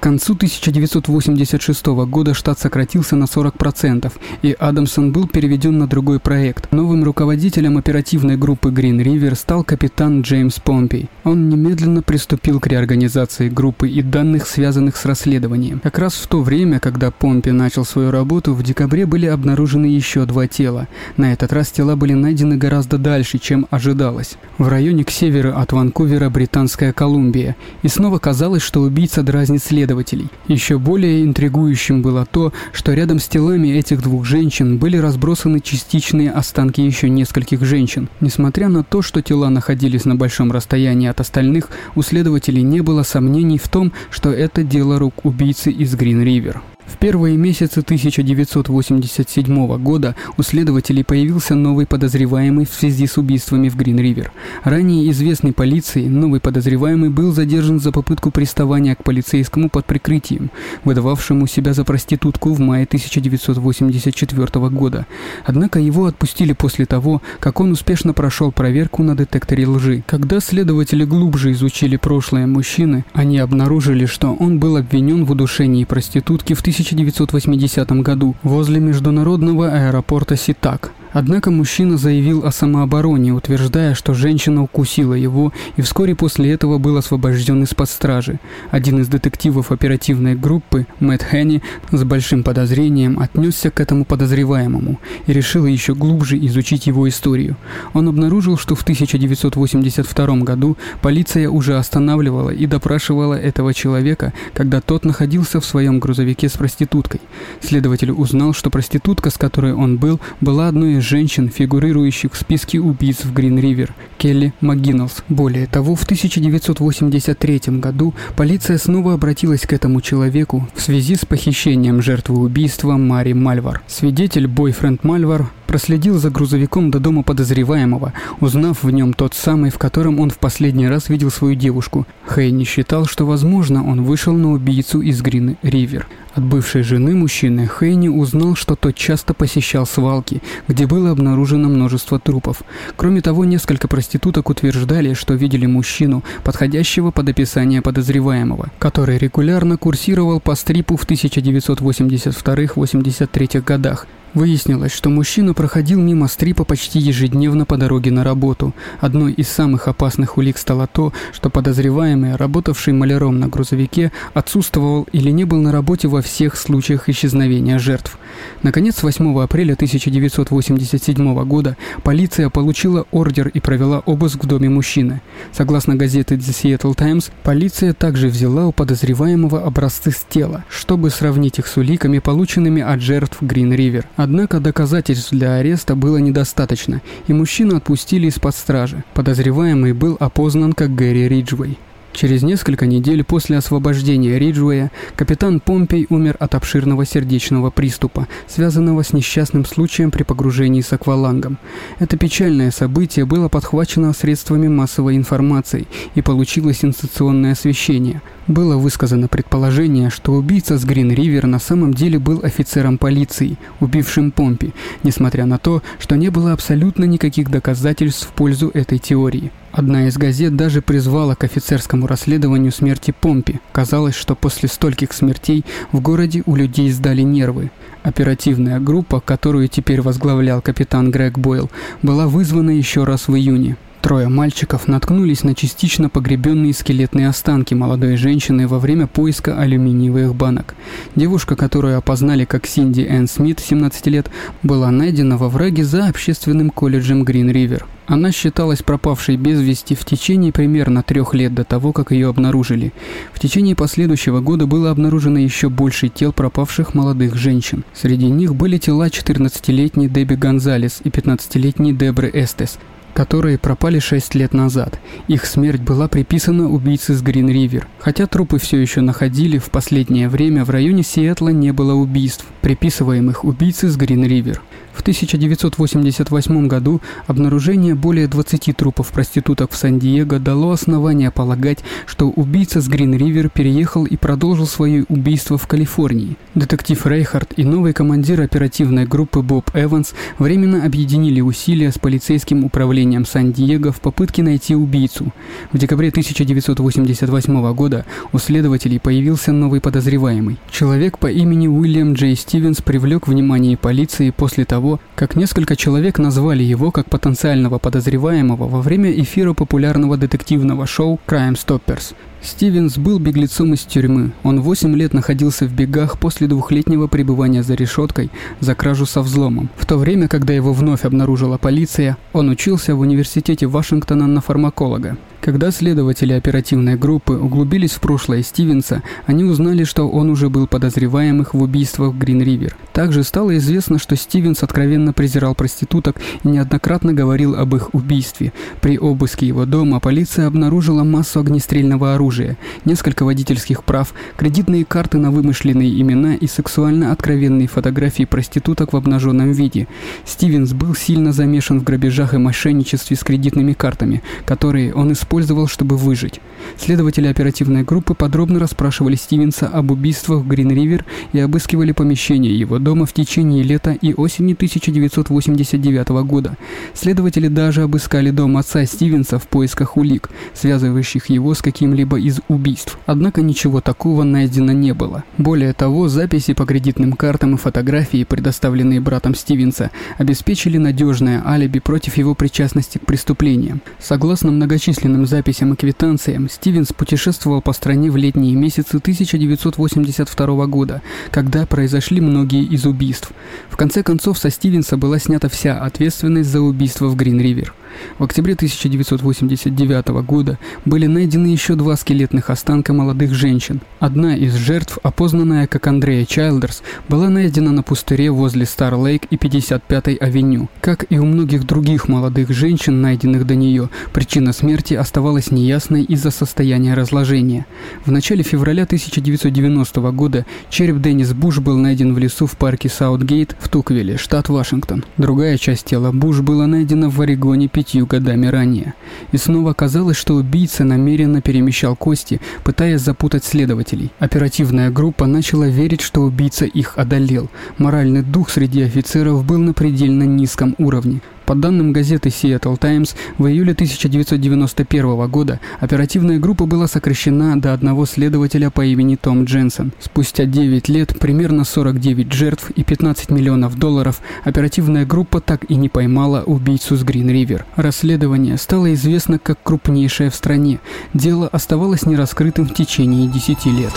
концу 1986 года штат сократился на 40%, и Адамсон был переведен на другой проект. Новым руководителем оперативной группы Green River стал капитан Джеймс Помпей. Он немедленно приступил к реорганизации группы и данных, связанных с расследованием. Как раз в то время, когда Помпей начал свою работу, в декабре были обнаружены еще два тела. На этот раз тела были найдены гораздо дальше, чем ожидалось. В районе к северу от Ванкувера Британская Колумбия. И снова казалось, что убийца дразнит следователей. Еще более интригующим было то, что рядом с телами этих двух женщин были разбросаны частичные останки еще нескольких женщин. Несмотря на то, что тела находились на большом расстоянии от остальных, у следователей не было сомнений в том, что это дело рук убийцы из Грин-Ривер. В первые месяцы 1987 года у следователей появился новый подозреваемый в связи с убийствами в Грин-Ривер. Ранее известный полиции, новый подозреваемый был задержан за попытку приставания к полицейскому под прикрытием, выдававшему себя за проститутку в мае 1984 года. Однако его отпустили после того, как он успешно прошел проверку на детекторе лжи. Когда следователи глубже изучили прошлое мужчины, они обнаружили, что он был обвинен в удушении проститутки в 1900 1980 году возле международного аэропорта Ситак. Однако мужчина заявил о самообороне, утверждая, что женщина укусила его и вскоре после этого был освобожден из-под стражи. Один из детективов оперативной группы, Мэтт Хенни, с большим подозрением отнесся к этому подозреваемому и решил еще глубже изучить его историю. Он обнаружил, что в 1982 году полиция уже останавливала и допрашивала этого человека, когда тот находился в своем грузовике с проституткой. Следователь узнал, что проститутка, с которой он был, была одной из женщин, фигурирующих в списке убийц в Грин-Ривер, Келли МcГиннелс. Более того, в 1983 году полиция снова обратилась к этому человеку в связи с похищением жертвы убийства Мари Мальвар. Свидетель бойфренд Мальвар проследил за грузовиком до дома подозреваемого, узнав в нем тот самый, в котором он в последний раз видел свою девушку. Хейни считал, что, возможно, он вышел на убийцу из Грин Ривер. От бывшей жены мужчины Хейни узнал, что тот часто посещал свалки, где было обнаружено множество трупов. Кроме того, несколько проституток утверждали, что видели мужчину, подходящего под описание подозреваемого, который регулярно курсировал по стрипу в 1982-83 годах, Выяснилось, что мужчина проходил мимо стрипа почти ежедневно по дороге на работу. Одной из самых опасных улик стало то, что подозреваемый, работавший маляром на грузовике, отсутствовал или не был на работе во всех случаях исчезновения жертв. Наконец, 8 апреля 1987 года полиция получила ордер и провела обыск в доме мужчины. Согласно газете The Seattle Times, полиция также взяла у подозреваемого образцы с тела, чтобы сравнить их с уликами, полученными от жертв River. Однако доказательств для ареста было недостаточно, и мужчину отпустили из-под стражи. Подозреваемый был опознан как Гэри Риджвей. Через несколько недель после освобождения Риджуэя капитан Помпей умер от обширного сердечного приступа, связанного с несчастным случаем при погружении с аквалангом. Это печальное событие было подхвачено средствами массовой информации и получило сенсационное освещение. Было высказано предположение, что убийца с Грин-Ривер на самом деле был офицером полиции, убившим Помпи, несмотря на то, что не было абсолютно никаких доказательств в пользу этой теории. Одна из газет даже призвала к офицерскому расследованию смерти Помпи. Казалось, что после стольких смертей в городе у людей сдали нервы. Оперативная группа, которую теперь возглавлял капитан Грег Бойл, была вызвана еще раз в июне. Трое мальчиков наткнулись на частично погребенные скелетные останки молодой женщины во время поиска алюминиевых банок. Девушка, которую опознали как Синди Энн Смит, 17 лет, была найдена во враге за общественным колледжем Грин Ривер. Она считалась пропавшей без вести в течение примерно трех лет до того, как ее обнаружили. В течение последующего года было обнаружено еще больше тел пропавших молодых женщин. Среди них были тела 14-летней Дебби Гонзалес и 15-летней Дебры Эстес, которые пропали 6 лет назад. Их смерть была приписана убийце с Грин-Ривер. Хотя трупы все еще находили, в последнее время в районе Сиэтла не было убийств, приписываемых убийце с Грин-Ривер. В 1988 году обнаружение более 20 трупов проституток в Сан-Диего дало основание полагать, что убийца с Грин-Ривер переехал и продолжил свои убийства в Калифорнии. Детектив Рейхард и новый командир оперативной группы Боб Эванс временно объединили усилия с полицейским управлением Сан-Диего в попытке найти убийцу. В декабре 1988 года у следователей появился новый подозреваемый. Человек по имени Уильям Джей Стивенс привлек внимание полиции после того, как несколько человек назвали его как потенциального подозреваемого во время эфира популярного детективного шоу Crime Stoppers. Стивенс был беглецом из тюрьмы. Он 8 лет находился в бегах после двухлетнего пребывания за решеткой за кражу со взломом. В то время, когда его вновь обнаружила полиция, он учился в университете Вашингтона на фармаколога. Когда следователи оперативной группы углубились в прошлое Стивенса, они узнали, что он уже был подозреваемых в убийствах Грин-Ривер. Также стало известно, что Стивенс откровенно презирал проституток и неоднократно говорил об их убийстве. При обыске его дома полиция обнаружила массу огнестрельного оружия, несколько водительских прав, кредитные карты на вымышленные имена и сексуально откровенные фотографии проституток в обнаженном виде. Стивенс был сильно замешан в грабежах и мошенничестве с кредитными картами, которые он использовал использовал, чтобы выжить. Следователи оперативной группы подробно расспрашивали Стивенса об убийствах в Грин-Ривер и обыскивали помещение его дома в течение лета и осени 1989 года. Следователи даже обыскали дом отца Стивенса в поисках улик, связывающих его с каким-либо из убийств. Однако ничего такого найдено не было. Более того, записи по кредитным картам и фотографии, предоставленные братом Стивенса, обеспечили надежное алиби против его причастности к преступлениям. Согласно многочисленным записям и квитанциям, Стивенс путешествовал по стране в летние месяцы 1982 года, когда произошли многие из убийств. В конце концов, со Стивенса была снята вся ответственность за убийство в Грин-Ривер. В октябре 1989 года были найдены еще два скелетных останка молодых женщин. Одна из жертв, опознанная как Андрея Чайлдерс, была найдена на пустыре возле Стар-Лейк и 55-й авеню. Как и у многих других молодых женщин, найденных до нее, причина смерти оставалась неясной из-за состояния разложения. В начале февраля 1990 года череп Деннис Буш был найден в лесу в парке Саутгейт в Туквилле, штат Вашингтон. Другая часть тела Буш была найдена в Орегоне пятью годами ранее. И снова казалось, что убийца намеренно перемещал кости, пытаясь запутать следователей. Оперативная группа начала верить, что убийца их одолел. Моральный дух среди офицеров был на предельно низком уровне. По данным газеты Seattle Times, в июле 1991 года оперативная группа была сокращена до одного следователя по имени Том Дженсен. Спустя 9 лет, примерно 49 жертв и 15 миллионов долларов, оперативная группа так и не поймала убийцу с Грин-Ривер. Расследование стало известно как крупнейшее в стране. Дело оставалось нераскрытым в течение 10 лет.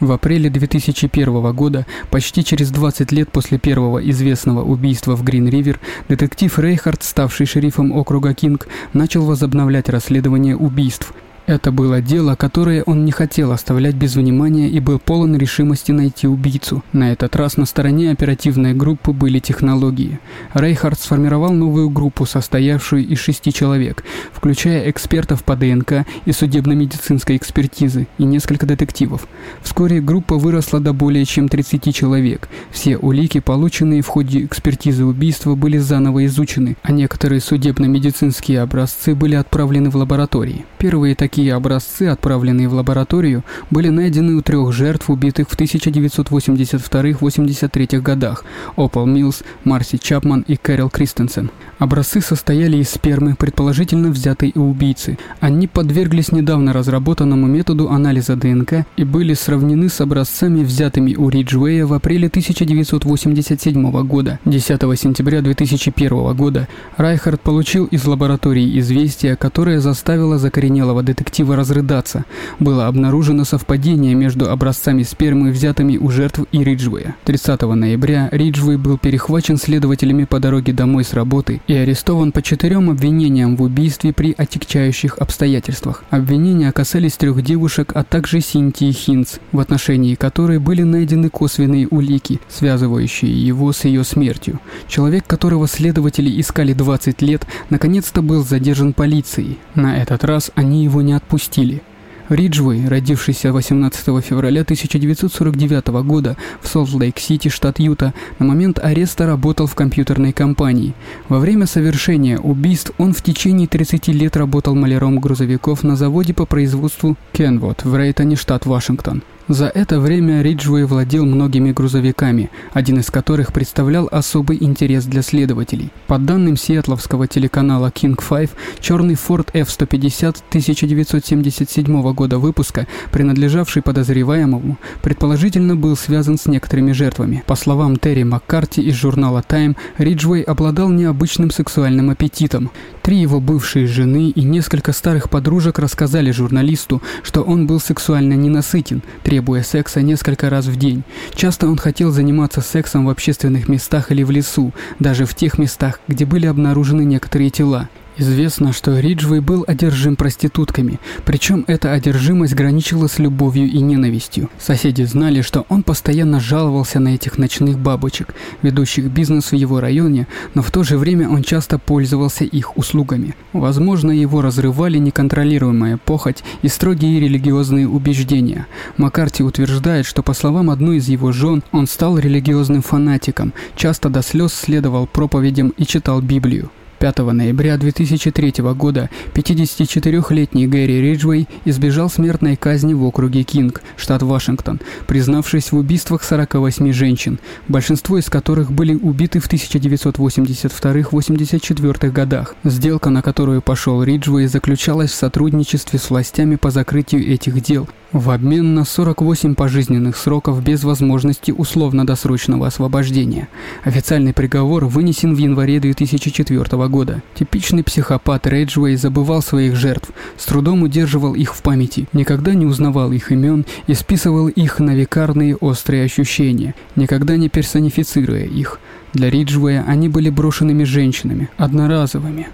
В апреле 2001 года, почти через 20 лет после первого известного убийства в Грин-Ривер, детектив Рейхард, ставший шерифом округа Кинг, начал возобновлять расследование убийств – это было дело, которое он не хотел оставлять без внимания и был полон решимости найти убийцу. На этот раз на стороне оперативной группы были технологии. Рейхард сформировал новую группу, состоявшую из шести человек, включая экспертов по ДНК и судебно-медицинской экспертизы и несколько детективов. Вскоре группа выросла до более чем 30 человек. Все улики, полученные в ходе экспертизы убийства, были заново изучены, а некоторые судебно-медицинские образцы были отправлены в лаборатории. Первые такие Такие образцы, отправленные в лабораторию, были найдены у трех жертв, убитых в 1982-83 годах – Опал Милс, Марси Чапман и Кэрол Кристенсен. Образцы состояли из спермы, предположительно взятой у убийцы. Они подверглись недавно разработанному методу анализа ДНК и были сравнены с образцами, взятыми у Риджвея в апреле 1987 года. 10 сентября 2001 года Райхард получил из лаборатории известие, которое заставило закоренелого детектива детектива разрыдаться. Было обнаружено совпадение между образцами спермы, взятыми у жертв и Риджвея. 30 ноября Риджвей был перехвачен следователями по дороге домой с работы и арестован по четырем обвинениям в убийстве при отягчающих обстоятельствах. Обвинения касались трех девушек, а также Синтии Хинц, в отношении которой были найдены косвенные улики, связывающие его с ее смертью. Человек, которого следователи искали 20 лет, наконец-то был задержан полицией. На этот раз они его не отпустили. Риджвей, родившийся 18 февраля 1949 года в Солт-Лейк-Сити, штат Юта, на момент ареста работал в компьютерной компании. Во время совершения убийств он в течение 30 лет работал маляром грузовиков на заводе по производству Кенвуд в Рейтоне, штат Вашингтон. За это время Риджвей владел многими грузовиками, один из которых представлял особый интерес для следователей. По данным сиэтловского телеканала King 5, черный Ford F-150 1977 года выпуска, принадлежавший подозреваемому, предположительно был связан с некоторыми жертвами. По словам Терри Маккарти из журнала Time, Риджвей обладал необычным сексуальным аппетитом. Три его бывшие жены и несколько старых подружек рассказали журналисту, что он был сексуально ненасытен, требуя секса несколько раз в день. Часто он хотел заниматься сексом в общественных местах или в лесу, даже в тех местах, где были обнаружены некоторые тела. Известно, что Риджвей был одержим проститутками, причем эта одержимость граничила с любовью и ненавистью. Соседи знали, что он постоянно жаловался на этих ночных бабочек, ведущих бизнес в его районе, но в то же время он часто пользовался их услугами. Возможно, его разрывали неконтролируемая похоть и строгие религиозные убеждения. Маккарти утверждает, что по словам одной из его жен, он стал религиозным фанатиком, часто до слез следовал проповедям и читал Библию. 5 ноября 2003 года 54-летний Гэри Риджвей избежал смертной казни в округе Кинг, штат Вашингтон, признавшись в убийствах 48 женщин, большинство из которых были убиты в 1982-84 годах. Сделка, на которую пошел Риджвей, заключалась в сотрудничестве с властями по закрытию этих дел. в обмен на 48 пожизненных сроков без возможности условно-досрочного освобождения. Официальный приговор вынесен в январе 2004 года. Типичный психопат Рейджвей забывал своих жертв, с трудом удерживал их в памяти, никогда не узнавал их имен и списывал их на векарные острые ощущения, никогда не персонифицируя их. Для Риджвея они были брошенными женщинами, одноразовыми.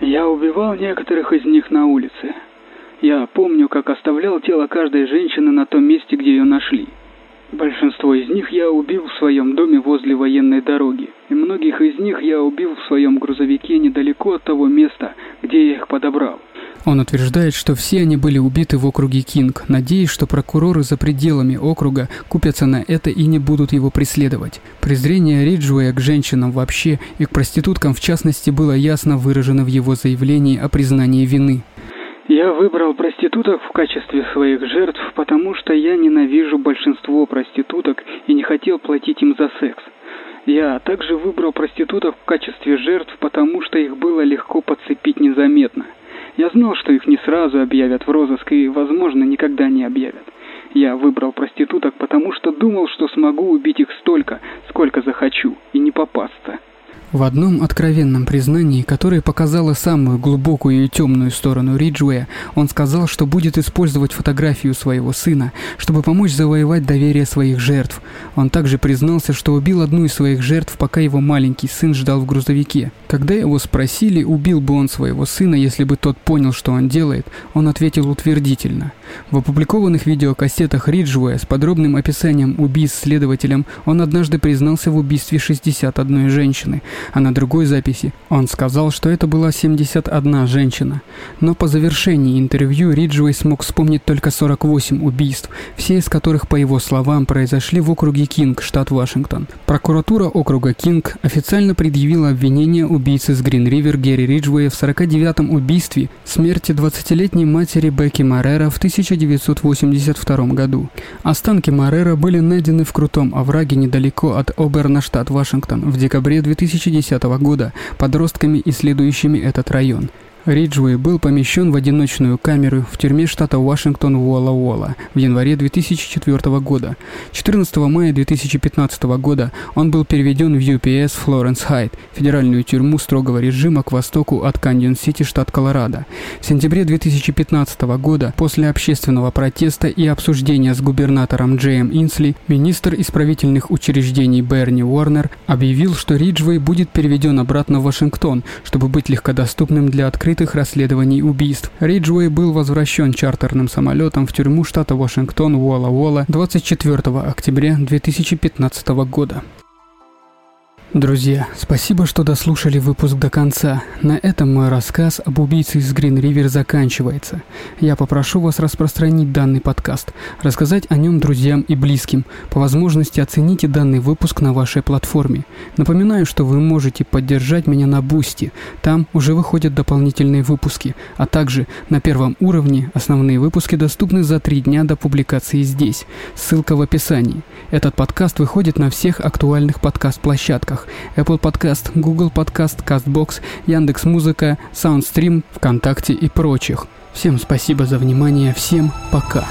Я убивал некоторых из них на улице. Я помню, как оставлял тело каждой женщины на том месте, где ее нашли. Большинство из них я убил в своем доме возле военной дороги, и многих из них я убил в своем грузовике недалеко от того места, где я их подобрал. Он утверждает, что все они были убиты в округе Кинг, надеясь, что прокуроры за пределами округа купятся на это и не будут его преследовать. Презрение Риджуэя к женщинам вообще и к проституткам в частности было ясно выражено в его заявлении о признании вины. Я выбрал проституток в качестве своих жертв, потому что я ненавижу большинство проституток и не хотел платить им за секс. Я также выбрал проституток в качестве жертв, потому что их было легко подцепить незаметно. Я знал, что их не сразу объявят в розыск и, возможно, никогда не объявят. Я выбрал проституток, потому что думал, что смогу убить их столько, сколько захочу, и не попасться. В одном откровенном признании, которое показало самую глубокую и темную сторону Риджуэя, он сказал, что будет использовать фотографию своего сына, чтобы помочь завоевать доверие своих жертв. Он также признался, что убил одну из своих жертв, пока его маленький сын ждал в грузовике. Когда его спросили, убил бы он своего сына, если бы тот понял, что он делает, он ответил утвердительно. В опубликованных видеокассетах Риджуэя с подробным описанием убийств следователям он однажды признался в убийстве 61 женщины – а на другой записи он сказал, что это была 71 женщина. Но по завершении интервью Риджвей смог вспомнить только 48 убийств, все из которых, по его словам, произошли в округе Кинг, штат Вашингтон. Прокуратура округа Кинг официально предъявила обвинение убийце с Грин-Ривер Герри Риджвея в 49-м убийстве смерти 20-летней матери Бекки Маррера в 1982 году. Останки Маррера были найдены в крутом овраге недалеко от Оберна, штат Вашингтон, в декабре 2000 2010 года подростками, исследующими этот район. Риджуэй был помещен в одиночную камеру в тюрьме штата Вашингтон Уолла-Уолла в январе 2004 года. 14 мая 2015 года он был переведен в UPS Флоренс Хайт, федеральную тюрьму строгого режима к востоку от Каньон-Сити, штат Колорадо. В сентябре 2015 года, после общественного протеста и обсуждения с губернатором Джеем Инсли, министр исправительных учреждений Берни Уорнер объявил, что Риджвей будет переведен обратно в Вашингтон, чтобы быть легкодоступным для открытия открытых расследований убийств. Риджуэй был возвращен чартерным самолетом в тюрьму штата Вашингтон Уолла-Уолла 24 октября 2015 года. Друзья, спасибо, что дослушали выпуск до конца. На этом мой рассказ об убийце из Грин Ривер заканчивается. Я попрошу вас распространить данный подкаст, рассказать о нем друзьям и близким. По возможности оцените данный выпуск на вашей платформе. Напоминаю, что вы можете поддержать меня на Boosty. Там уже выходят дополнительные выпуски. А также на первом уровне основные выпуски доступны за три дня до публикации здесь. Ссылка в описании. Этот подкаст выходит на всех актуальных подкаст-площадках платформах Apple Podcast, Google Podcast, CastBox, Яндекс.Музыка, SoundStream, ВКонтакте и прочих. Всем спасибо за внимание, всем пока.